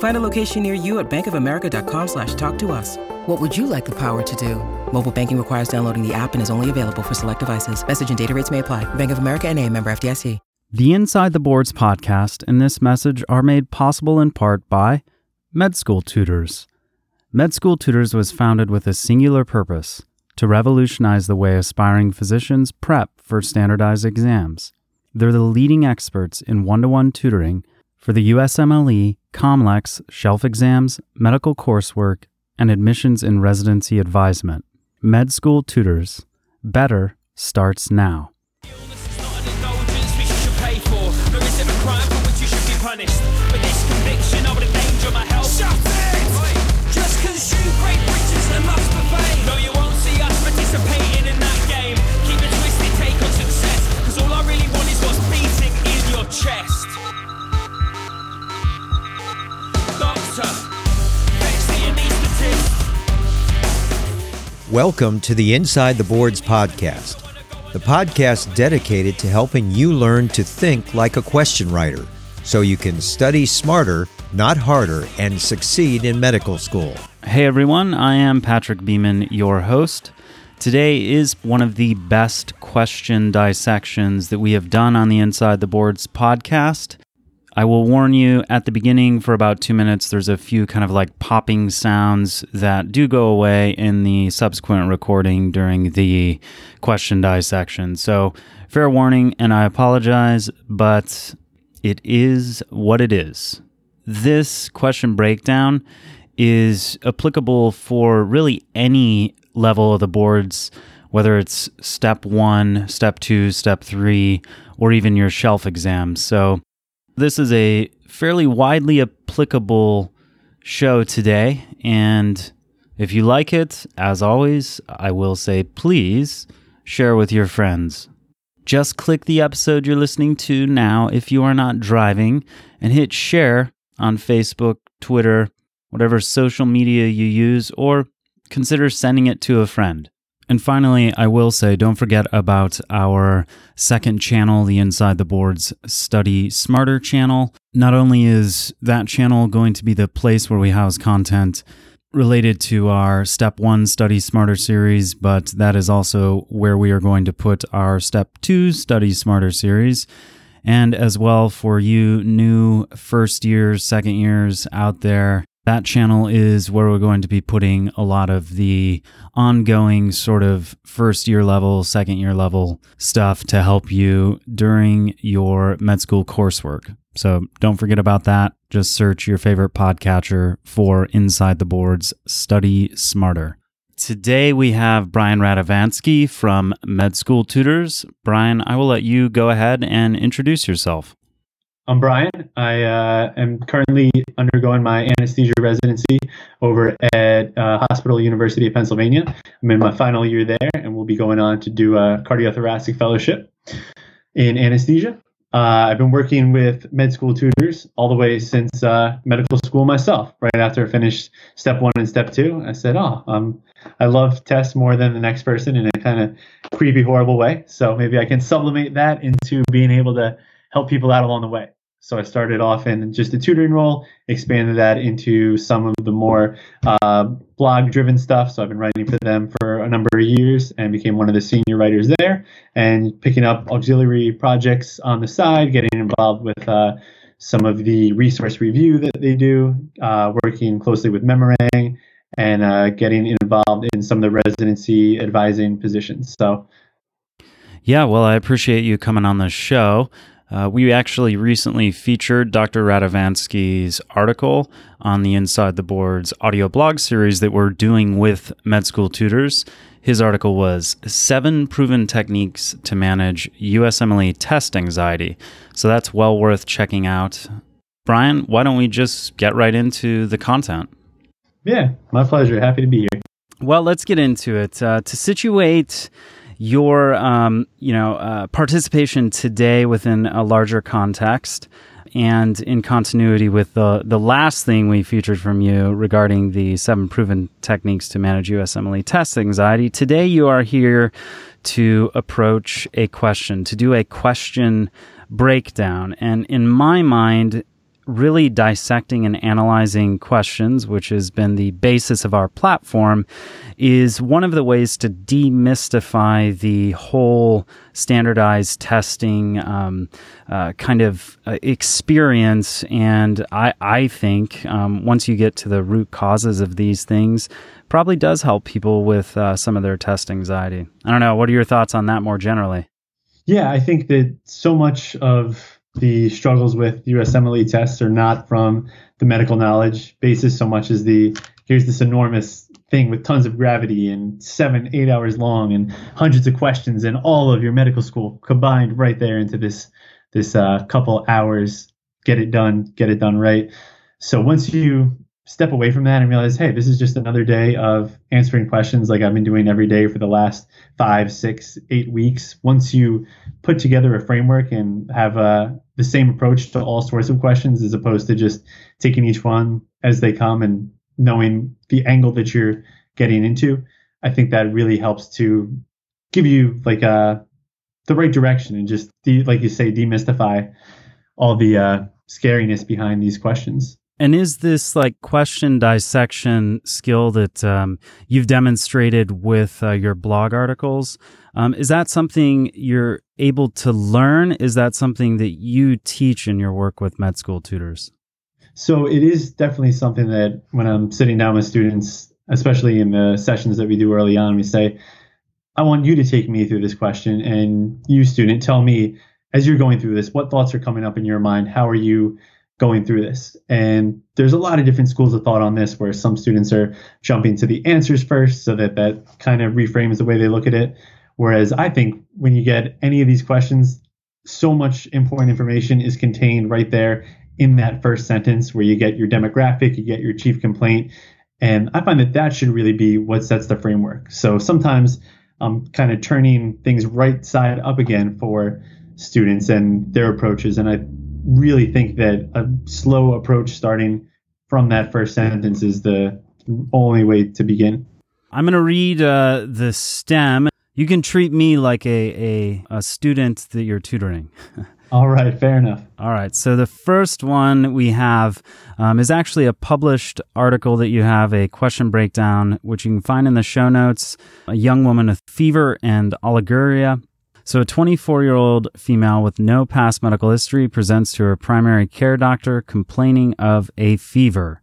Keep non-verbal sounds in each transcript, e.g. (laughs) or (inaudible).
Find a location near you at bankofamerica.com slash talk to us. What would you like the power to do? Mobile banking requires downloading the app and is only available for select devices. Message and data rates may apply. Bank of America and a member FDIC. The Inside the Boards podcast and this message are made possible in part by Med School Tutors. Med School Tutors was founded with a singular purpose to revolutionize the way aspiring physicians prep for standardized exams. They're the leading experts in one to one tutoring for the USMLE, COMLEX, shelf exams, medical coursework, and admissions and residency advisement. Med School Tutors. Better starts now. Welcome to the Inside the Boards podcast, the podcast dedicated to helping you learn to think like a question writer so you can study smarter, not harder, and succeed in medical school. Hey everyone, I am Patrick Beeman, your host. Today is one of the best question dissections that we have done on the Inside the Boards podcast. I will warn you at the beginning for about two minutes, there's a few kind of like popping sounds that do go away in the subsequent recording during the question dissection. So, fair warning, and I apologize, but it is what it is. This question breakdown is applicable for really any level of the boards, whether it's step one, step two, step three, or even your shelf exams. So, this is a fairly widely applicable show today. And if you like it, as always, I will say please share with your friends. Just click the episode you're listening to now if you are not driving and hit share on Facebook, Twitter, whatever social media you use, or consider sending it to a friend. And finally, I will say don't forget about our second channel, the Inside the Boards Study Smarter channel. Not only is that channel going to be the place where we house content related to our Step 1 Study Smarter series, but that is also where we are going to put our Step 2 Study Smarter series. And as well for you new first years, second years out there, that channel is where we're going to be putting a lot of the ongoing sort of first year level, second year level stuff to help you during your med school coursework. So don't forget about that. Just search your favorite podcatcher for Inside the Boards Study Smarter. Today we have Brian Radvansky from Med School Tutors. Brian, I will let you go ahead and introduce yourself. I'm Brian. I uh, am currently undergoing my anesthesia residency over at uh, Hospital University of Pennsylvania. I'm in my final year there, and we'll be going on to do a cardiothoracic fellowship in anesthesia. Uh, I've been working with med school tutors all the way since uh, medical school myself. Right after I finished step one and step two, I said, "Oh, um, I love tests more than the next person in a kind of creepy, horrible way. So maybe I can sublimate that into being able to help people out along the way." So I started off in just a tutoring role, expanded that into some of the more uh, blog driven stuff. So I've been writing for them for a number of years and became one of the senior writers there and picking up auxiliary projects on the side, getting involved with uh, some of the resource review that they do, uh, working closely with Memorang and uh, getting involved in some of the residency advising positions. So Yeah, well, I appreciate you coming on the show. Uh, we actually recently featured Dr. Radvansky's article on the Inside the Boards audio blog series that we're doing with med school tutors. His article was Seven Proven Techniques to Manage USMLE Test Anxiety. So that's well worth checking out. Brian, why don't we just get right into the content? Yeah, my pleasure. Happy to be here. Well, let's get into it. Uh, to situate your, um, you know, uh, participation today within a larger context, and in continuity with the the last thing we featured from you regarding the seven proven techniques to manage USMLE test anxiety, today you are here to approach a question, to do a question breakdown, and in my mind, really dissecting and analyzing questions, which has been the basis of our platform, is one of the ways to demystify the whole standardized testing um, uh, kind of uh, experience. And I, I think um, once you get to the root causes of these things, probably does help people with uh, some of their test anxiety. I don't know. What are your thoughts on that more generally? Yeah, I think that so much of the struggles with USMLE tests are not from the medical knowledge basis so much as the here's this enormous thing with tons of gravity and seven, eight hours long and hundreds of questions and all of your medical school combined right there into this this uh, couple hours. Get it done, get it done right. So once you step away from that and realize, hey, this is just another day of answering questions like I've been doing every day for the last five, six, eight weeks. Once you put together a framework and have uh, the same approach to all sorts of questions as opposed to just taking each one as they come and knowing the angle that you're getting into, I think that really helps to give you like uh, the right direction and just, de- like you say, demystify all the uh, scariness behind these questions. And is this like question dissection skill that um, you've demonstrated with uh, your blog articles? Um, is that something you're able to learn? Is that something that you teach in your work with med school tutors? So it is definitely something that when I'm sitting down with students, especially in the sessions that we do early on, we say, I want you to take me through this question. And you, student, tell me as you're going through this, what thoughts are coming up in your mind? How are you going through this. And there's a lot of different schools of thought on this where some students are jumping to the answers first so that that kind of reframes the way they look at it. Whereas I think when you get any of these questions, so much important information is contained right there in that first sentence where you get your demographic, you get your chief complaint. And I find that that should really be what sets the framework. So sometimes I'm kind of turning things right side up again for students and their approaches. And I really think that a slow approach starting from that first sentence is the only way to begin. I'm going to read uh, the stem. You can treat me like a, a, a student that you're tutoring. (laughs) All right, fair enough. All right, so the first one we have um, is actually a published article that you have a question breakdown, which you can find in the show notes. A young woman with fever and oliguria so, a 24 year old female with no past medical history presents to her primary care doctor complaining of a fever.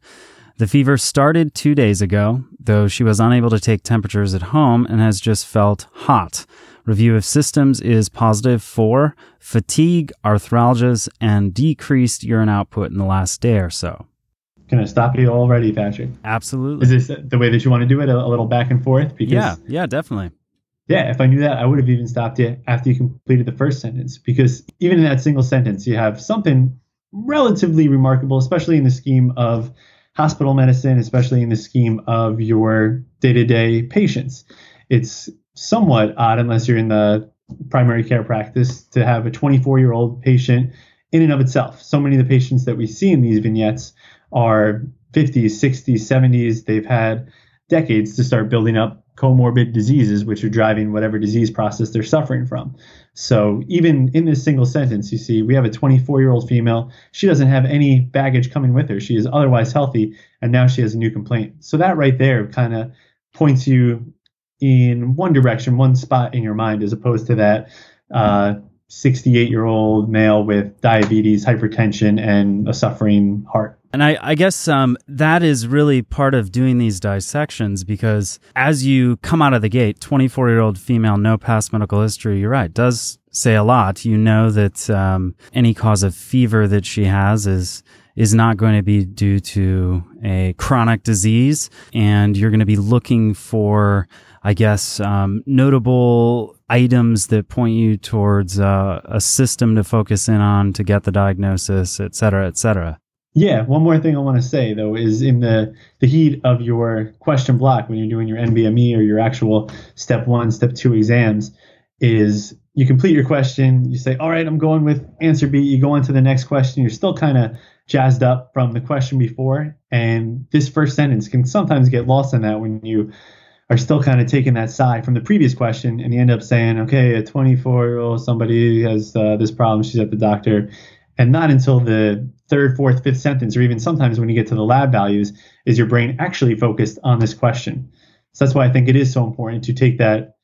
The fever started two days ago, though she was unable to take temperatures at home and has just felt hot. Review of systems is positive for fatigue, arthralgias, and decreased urine output in the last day or so. Can I stop you already, Patrick? Absolutely. Is this the way that you want to do it? A, a little back and forth? Because yeah, yeah, definitely yeah, if I knew that, I would have even stopped you after you completed the first sentence because even in that single sentence, you have something relatively remarkable, especially in the scheme of hospital medicine, especially in the scheme of your day to day patients. It's somewhat odd, unless you're in the primary care practice, to have a 24 year old patient in and of itself. So many of the patients that we see in these vignettes are 50s, 60s, 70s. They've had decades to start building up comorbid diseases, which are driving whatever disease process they're suffering from. So even in this single sentence, you see, we have a 24 year old female. She doesn't have any baggage coming with her. She is otherwise healthy, and now she has a new complaint. So that right there kind of points you in one direction, one spot in your mind, as opposed to that 68 uh, year old male with diabetes, hypertension, and a suffering heart. And I, I guess um, that is really part of doing these dissections because as you come out of the gate, 24 year old female, no past medical history, you're right, does say a lot. You know that um, any cause of fever that she has is is not going to be due to a chronic disease, and you're going to be looking for, I guess, um, notable items that point you towards uh, a system to focus in on to get the diagnosis, et cetera, et cetera. Yeah, one more thing I want to say though is in the the heat of your question block when you're doing your NBME or your actual step one, step two exams, is you complete your question, you say, all right, I'm going with answer B. You go on to the next question. You're still kind of jazzed up from the question before, and this first sentence can sometimes get lost in that when you are still kind of taking that side from the previous question, and you end up saying, okay, a 24 year old somebody has uh, this problem. She's at the doctor and not until the third, fourth, fifth sentence, or even sometimes when you get to the lab values, is your brain actually focused on this question. So that's why I think it is so important to take that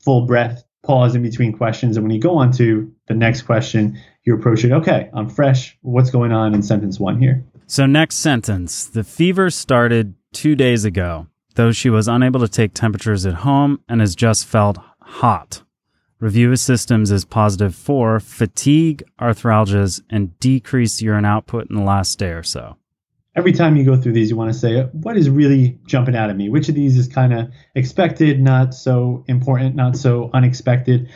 full breath, pause in between questions. And when you go on to the next question, you approach it, okay, I'm fresh. What's going on in sentence one here? So, next sentence the fever started two days ago, though she was unable to take temperatures at home and has just felt hot. Review of systems is positive for fatigue, arthralgias, and decreased urine output in the last day or so. Every time you go through these, you want to say, what is really jumping out at me? Which of these is kind of expected, not so important, not so unexpected,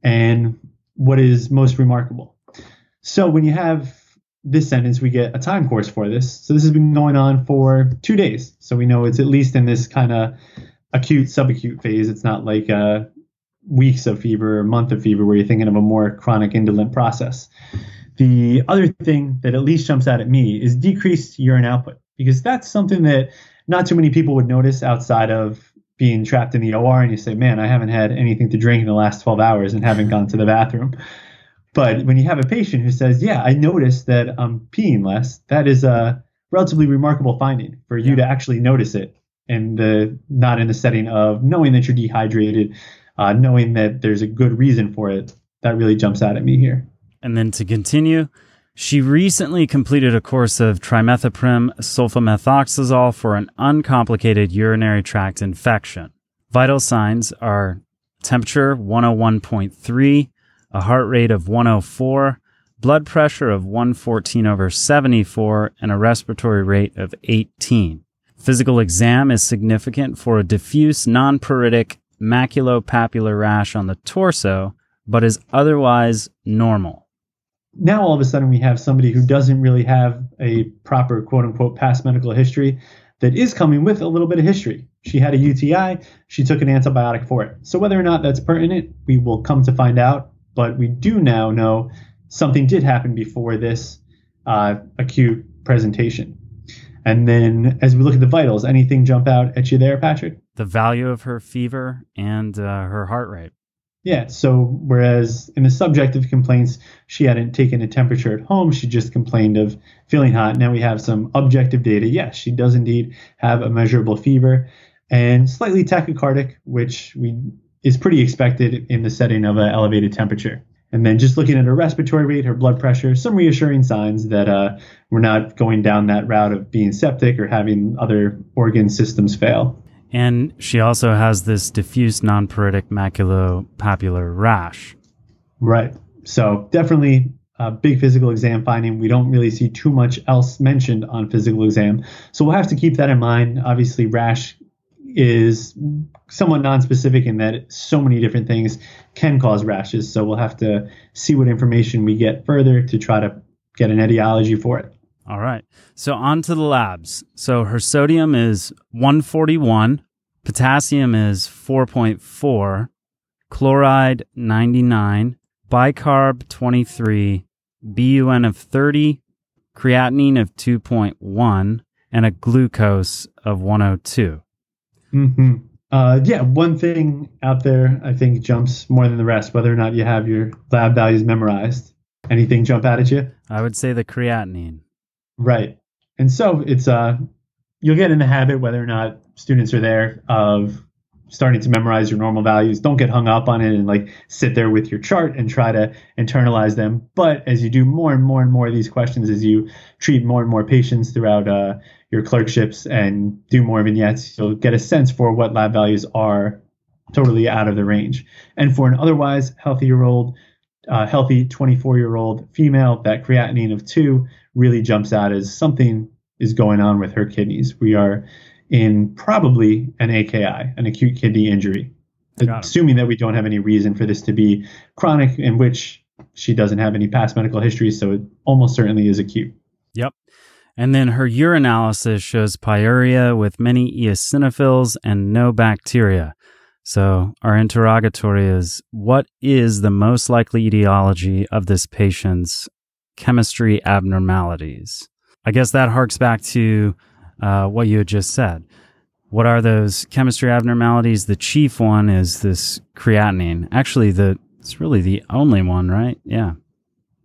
and what is most remarkable? So when you have this sentence, we get a time course for this. So this has been going on for two days. So we know it's at least in this kind of acute, subacute phase. It's not like a weeks of fever or month of fever where you're thinking of a more chronic indolent process. The other thing that at least jumps out at me is decreased urine output because that's something that not too many people would notice outside of being trapped in the OR and you say, man, I haven't had anything to drink in the last 12 hours and haven't gone to the bathroom. But when you have a patient who says, yeah, I noticed that I'm peeing less, that is a relatively remarkable finding for you yeah. to actually notice it and the not in the setting of knowing that you're dehydrated uh, knowing that there's a good reason for it, that really jumps out at me here. And then to continue, she recently completed a course of trimethoprim sulfamethoxazole for an uncomplicated urinary tract infection. Vital signs are temperature 101.3, a heart rate of 104, blood pressure of 114 over 74, and a respiratory rate of 18. Physical exam is significant for a diffuse non-pruritic maculopapular rash on the torso, but is otherwise normal. Now, all of a sudden, we have somebody who doesn't really have a proper quote unquote past medical history that is coming with a little bit of history. She had a UTI, she took an antibiotic for it. So, whether or not that's pertinent, we will come to find out. But we do now know something did happen before this uh, acute presentation. And then as we look at the vitals, anything jump out at you there, Patrick? The value of her fever and uh, her heart rate. Yeah. So whereas in the subjective complaints, she hadn't taken a temperature at home, she just complained of feeling hot. Now we have some objective data. Yes, she does indeed have a measurable fever and slightly tachycardic, which we is pretty expected in the setting of an elevated temperature. And then just looking at her respiratory rate, her blood pressure, some reassuring signs that uh, we're not going down that route of being septic or having other organ systems fail. And she also has this diffuse nonpruritic maculopapular rash. Right. So definitely a big physical exam finding. We don't really see too much else mentioned on physical exam. So we'll have to keep that in mind. Obviously, rash is somewhat non-specific in that so many different things can cause rashes. So we'll have to see what information we get further to try to get an etiology for it. All right. So on to the labs. So her sodium is 141, potassium is 4.4, chloride 99, bicarb 23, BUN of 30, creatinine of 2.1, and a glucose of 102. Mm-hmm. Uh, yeah, one thing out there I think jumps more than the rest, whether or not you have your lab values memorized. Anything jump out at you? I would say the creatinine. Right. And so it's uh you'll get in the habit whether or not students are there of starting to memorize your normal values. Don't get hung up on it and like sit there with your chart and try to internalize them. But as you do more and more and more of these questions, as you treat more and more patients throughout uh, your clerkships and do more vignettes, you'll get a sense for what lab values are totally out of the range. And for an otherwise healthy year old, uh, healthy 24 year old female, that creatinine of two really jumps out as something is going on with her kidneys. We are in probably an AKI, an acute kidney injury, assuming that we don't have any reason for this to be chronic, in which she doesn't have any past medical history, so it almost certainly is acute. Yep. And then her urinalysis shows pyuria with many eosinophils and no bacteria. So our interrogatory is what is the most likely etiology of this patient's chemistry abnormalities? I guess that harks back to uh, what you had just said. What are those chemistry abnormalities? The chief one is this creatinine. Actually, the it's really the only one, right? Yeah.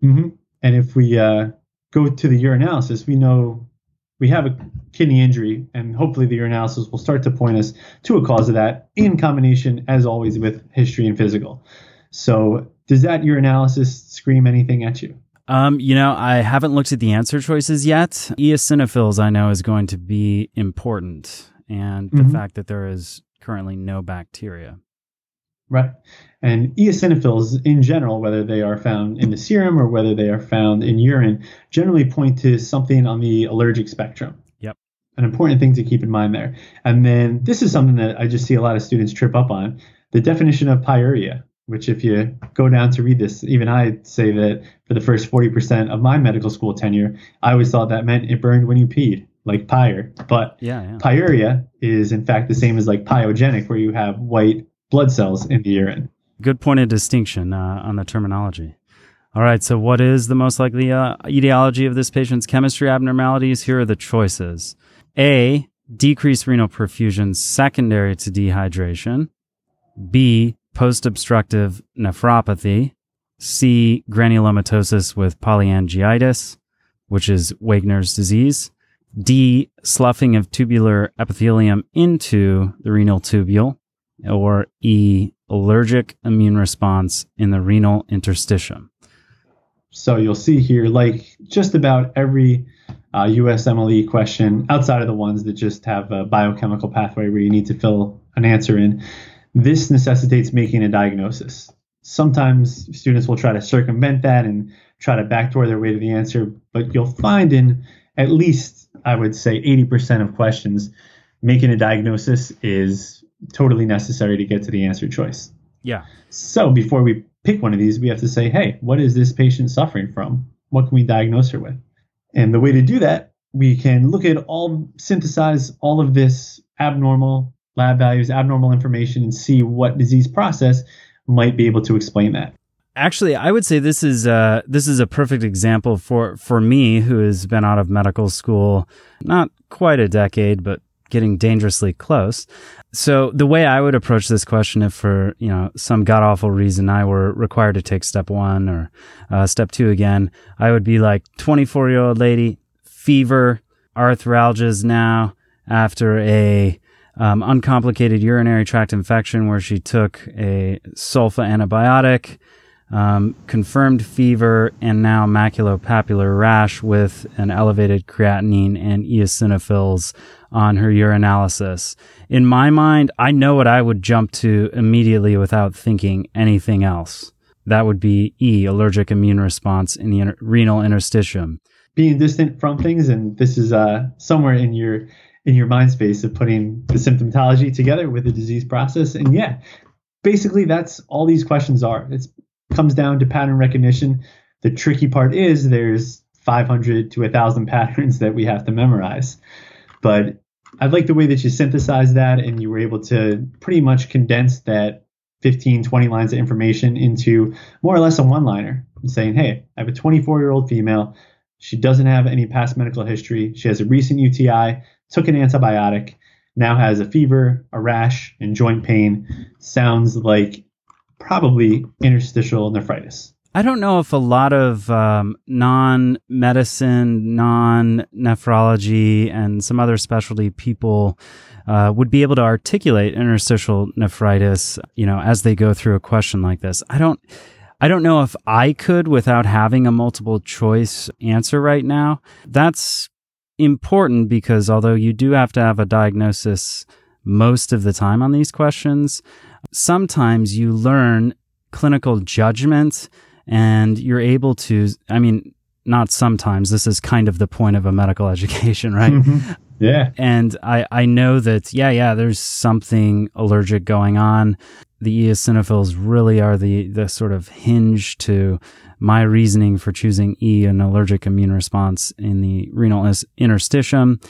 Mm-hmm. And if we uh, go to the urinalysis, we know we have a kidney injury, and hopefully the urinalysis will start to point us to a cause of that in combination, as always, with history and physical. So, does that urinalysis scream anything at you? Um, you know, I haven't looked at the answer choices yet. Eosinophils, I know, is going to be important, and the Mhm. fact that there is currently no bacteria. Right. And eosinophils in general, whether they are found in the serum or whether they are found in urine, generally point to something on the allergic spectrum. Yep. An important thing to keep in mind there. And then this is something that I just see a lot of students trip up on the definition of pyuria, which, if you go down to read this, even I say that for the first 40% of my medical school tenure, I always thought that meant it burned when you peed, like pyre. But Yeah, yeah. pyuria is, in fact, the same as like pyogenic, where you have white blood cells in the urine. Good point of distinction uh, on the terminology. All right, so what is the most likely uh, etiology of this patient's chemistry abnormalities? Here are the choices A, decreased renal perfusion secondary to dehydration, B, post obstructive nephropathy, C, granulomatosis with polyangiitis, which is Wegener's disease, D, sloughing of tubular epithelium into the renal tubule, or E, allergic immune response in the renal interstitium. So you'll see here, like just about every uh, USMLE question, outside of the ones that just have a biochemical pathway where you need to fill an answer in, this necessitates making a diagnosis. Sometimes students will try to circumvent that and try to backdoor their way to the answer, but you'll find in at least, I would say, 80% of questions, making a diagnosis is totally necessary to get to the answer choice. Yeah. So before we pick one of these, we have to say, hey, what is this patient suffering from? What can we diagnose her with? And the way to do that, we can look at all, synthesize all of this abnormal lab values, abnormal information, and see what disease process might be able to explain that. Actually, I would say this is uh, this is a perfect example for for me who has been out of medical school not quite a decade, but getting dangerously close. So the way I would approach this question, if for you know some god awful reason I were required to take step one or uh, step two again, I would be like, twenty four year old lady, fever, arthralgias now after a um, uncomplicated urinary tract infection where she took a sulfa antibiotic, um, confirmed fever, and now maculopapular rash with an elevated creatinine and eosinophils on her urinalysis. In my mind, I know what I would jump to immediately without thinking anything else. That would be E, allergic immune response in the inter- renal interstitium. Being distant from things, and this is uh, somewhere in your in your mind space of putting the symptomatology together with the disease process. And yeah, basically that's all these questions are. It comes down to pattern recognition. The tricky part is there's 500 to 1,000 patterns that we have to memorize. But I like the way that you synthesized that and you were able to pretty much condense that 15, 20 lines of information into more or less a one liner saying, hey, I have a 24 year old female. She doesn't have any past medical history. She has a recent UTI, took an antibiotic, now has a fever, a rash, and joint pain. Sounds like probably interstitial nephritis. I don't know if a lot of um, non medicine, non nephrology, and some other specialty people uh, would be able to articulate interstitial nephritis, you know, as they go through a question like this. I don't. I don't know if I could without having a multiple choice answer right now. That's important because although you do have to have a diagnosis most of the time on these questions, sometimes you learn clinical judgment and you're able to, I mean, not sometimes, this is kind of the point of a medical (laughs) education, right? Mm-hmm. Yeah. And I, I know that, yeah, yeah, there's something allergic going on. The eosinophils really are the, the sort of hinge to my reasoning for choosing E, an allergic immune response in the renal interstitium,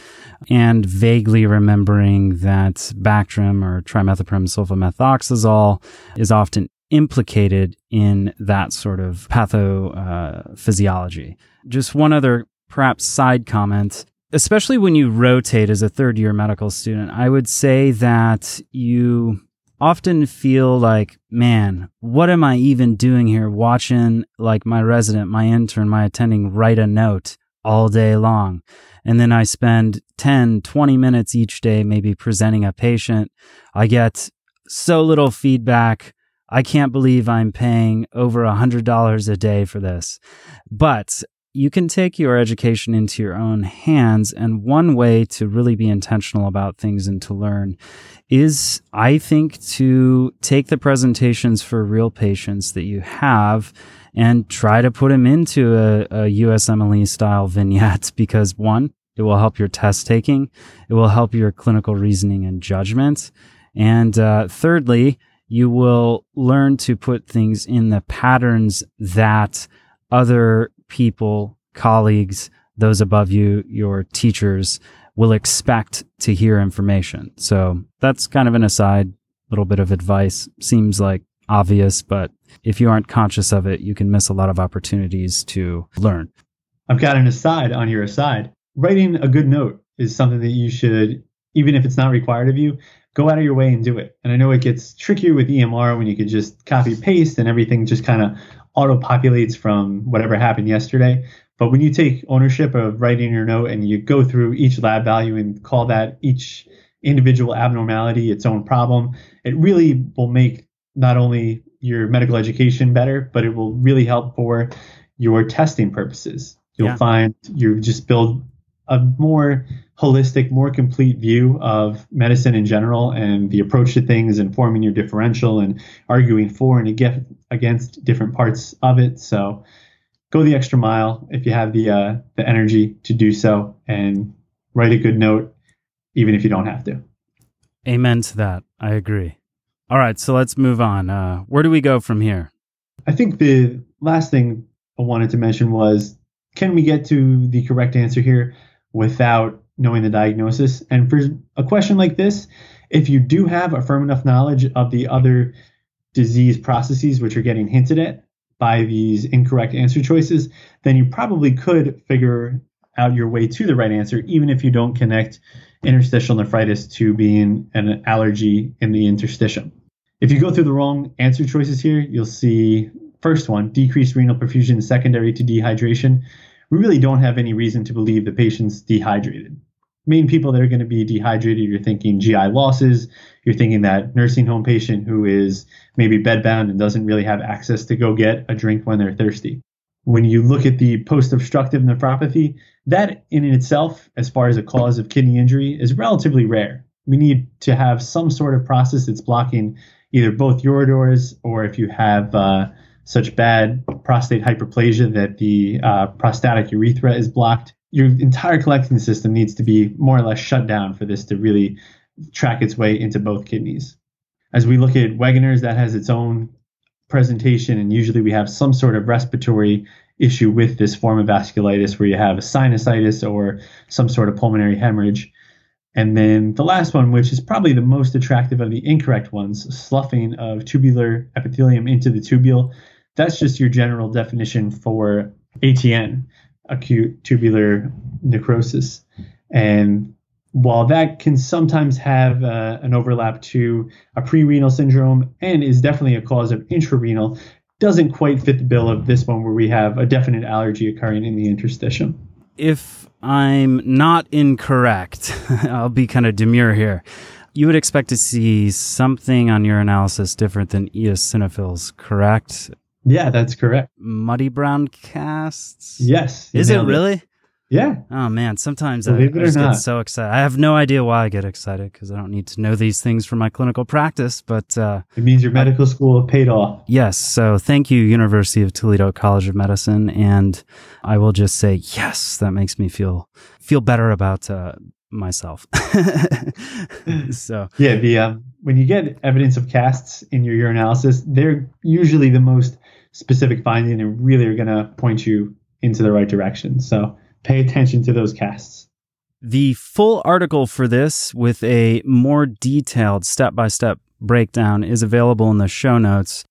and vaguely remembering that Bactrim or trimethoprim sulfamethoxazole is often implicated in that sort of pathophysiology. Uh, Just one other perhaps side comment especially when you rotate as a third year medical student, I would say that you often feel like, man, what am I even doing here watching like my resident, my intern, my attending write a note all day long? And then I spend 10, 20 minutes each day, maybe presenting a patient. I get so little feedback. I can't believe I'm paying over a hundred dollars a day for this. But you can take your education into your own hands. And one way to really be intentional about things and to learn is, I think, to take the presentations for real patients that you have and try to put them into a, a USMLE style vignette (laughs) because one, it will help your test taking, it will help your clinical reasoning and judgment. And uh, thirdly, you will learn to put things in the patterns that other people, colleagues, those above you, your teachers will expect to hear information. So that's kind of an aside, little bit of advice. Seems like obvious, but if you aren't conscious of it, you can miss a lot of opportunities to learn. I've got an aside on your aside. Writing a good note is something that you should, even if it's not required of you, go out of your way and do it. And I know it gets trickier with EMR when you could just copy paste and everything just kind of auto populates from whatever happened yesterday. But when you take ownership of writing your note and you go through each lab value and call that each individual abnormality its own problem, it really will make not only your medical education better, but it will really help for your testing purposes. You'll yeah. find you just build a more holistic, more complete view of medicine in general and the approach to things and forming your differential and arguing for and against different parts of it. So go the extra mile if you have the uh, the energy to do so and write a good note, even if you don't have to. Amen to that. I agree. All right, so let's move on. Uh, where do we go from here? I think the last thing I wanted to mention was can we get to the correct answer here without knowing the diagnosis? And for a question like this, if you do have a firm enough knowledge of the other disease processes which are getting hinted at by these incorrect answer choices, then you probably could figure out your way to the right answer, even if you don't connect interstitial nephritis to being an allergy in the interstitium. If you go through the wrong answer choices here, you'll see first one, decreased renal perfusion secondary to dehydration. We really don't have any reason to believe the patient's dehydrated. Main people that are going to be dehydrated, you're thinking GI losses, you're thinking that nursing home patient who is maybe bedbound and doesn't really have access to go get a drink when they're thirsty. When you look at the post obstructive nephropathy, that in itself, as far as a cause of kidney injury, is relatively rare. We need to have some sort of process that's blocking either both ureters or if you have uh, such bad prostate hyperplasia that the uh, prostatic urethra is blocked, your entire collecting system needs to be more or less shut down for this to really track its way into both kidneys. As we look at Wegener's, that has its own presentation, and usually we have some sort of respiratory issue with this form of vasculitis where you have a sinusitis or some sort of pulmonary hemorrhage. And then the last one, which is probably the most attractive of the incorrect ones, sloughing of tubular epithelium into the tubule. That's just your general definition for ATN, acute tubular necrosis. And while that can sometimes have uh, an overlap to a pre-renal syndrome and is definitely a cause of intrarenal, doesn't quite fit the bill of this one where we have a definite allergy occurring in the interstitium. If I'm not incorrect, (laughs) I'll be kind of demure here. You would expect to see something on urinalysis different than eosinophils, correct? Yeah, that's correct. Muddy brown casts? Yes. Is it really? Yeah. Oh man, sometimes I, I Believe it just get so excited. I have no idea why I get excited because I don't need to know these things for my clinical practice. But uh, It means your medical school paid off. yes, so thank you, University of Toledo College of Medicine, and I will just say yes. That makes me feel feel better about uh, myself. (laughs) so Yeah, the um, when you get evidence of casts in your urinalysis, they're usually the most specific finding and really are going to point you into the right direction. So pay attention to those casts. The full article for this with a more detailed step by step breakdown is available in the show notes.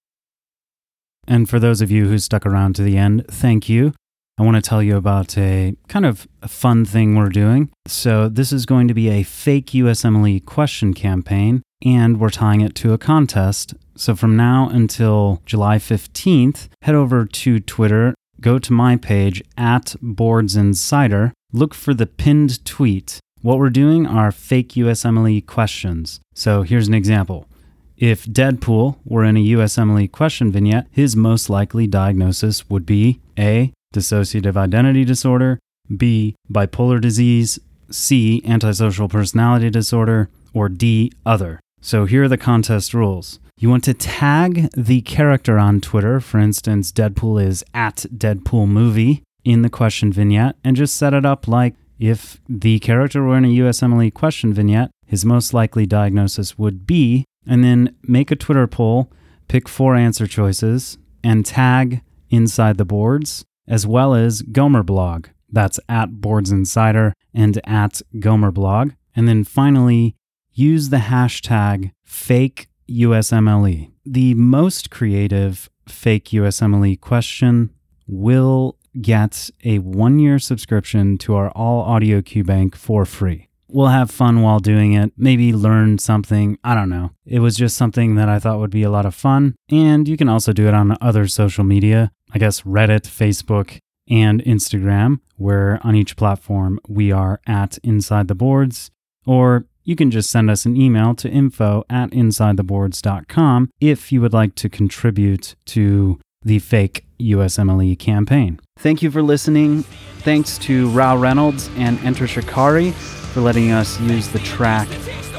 And for those of you who stuck around to the end, thank you. I want to tell you about a kind of fun thing we're doing. So, this is going to be a fake USMLE question campaign, and we're tying it to a contest. So, from now until July 15th, head over to Twitter, go to my page at Boards Insider, look for the pinned tweet. What we're doing are fake USMLE questions. So, here's an example. If Deadpool were in a USMLE question vignette, his most likely diagnosis would be A. Dissociative identity disorder, B. Bipolar disease, C. Antisocial personality disorder, or D. Other. So here are the contest rules. You want to tag the character on Twitter, for instance, Deadpool is at Deadpool Movie in the question vignette, and just set it up like if the character were in a USMLE question vignette, his most likely diagnosis would be, and then make a Twitter poll, pick four answer choices, and tag inside the boards, as well as Gomer Blog. That's at Boards Insider and at Gomer Blog. And then finally, use the hashtag fake USMLE. The most creative fake USMLE question will get a one year subscription to our all audio Q bank for free. We'll have fun while doing it, maybe learn something. I don't know. It was just something that I thought would be a lot of fun. And you can also do it on other social media, I guess Reddit, Facebook, and Instagram, where on each platform we are at Inside the Boards. Or you can just send us an email to info at insidetheboards.com if you would like to contribute to the fake USMLE campaign. Thank you for listening. Thanks to Rou Reynolds and Enter Shikari for letting us use the track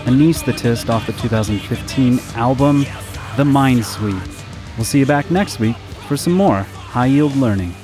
Anesthetist off the 2015 album The Mind Sweep. We'll see you back next week for some more high yield learning.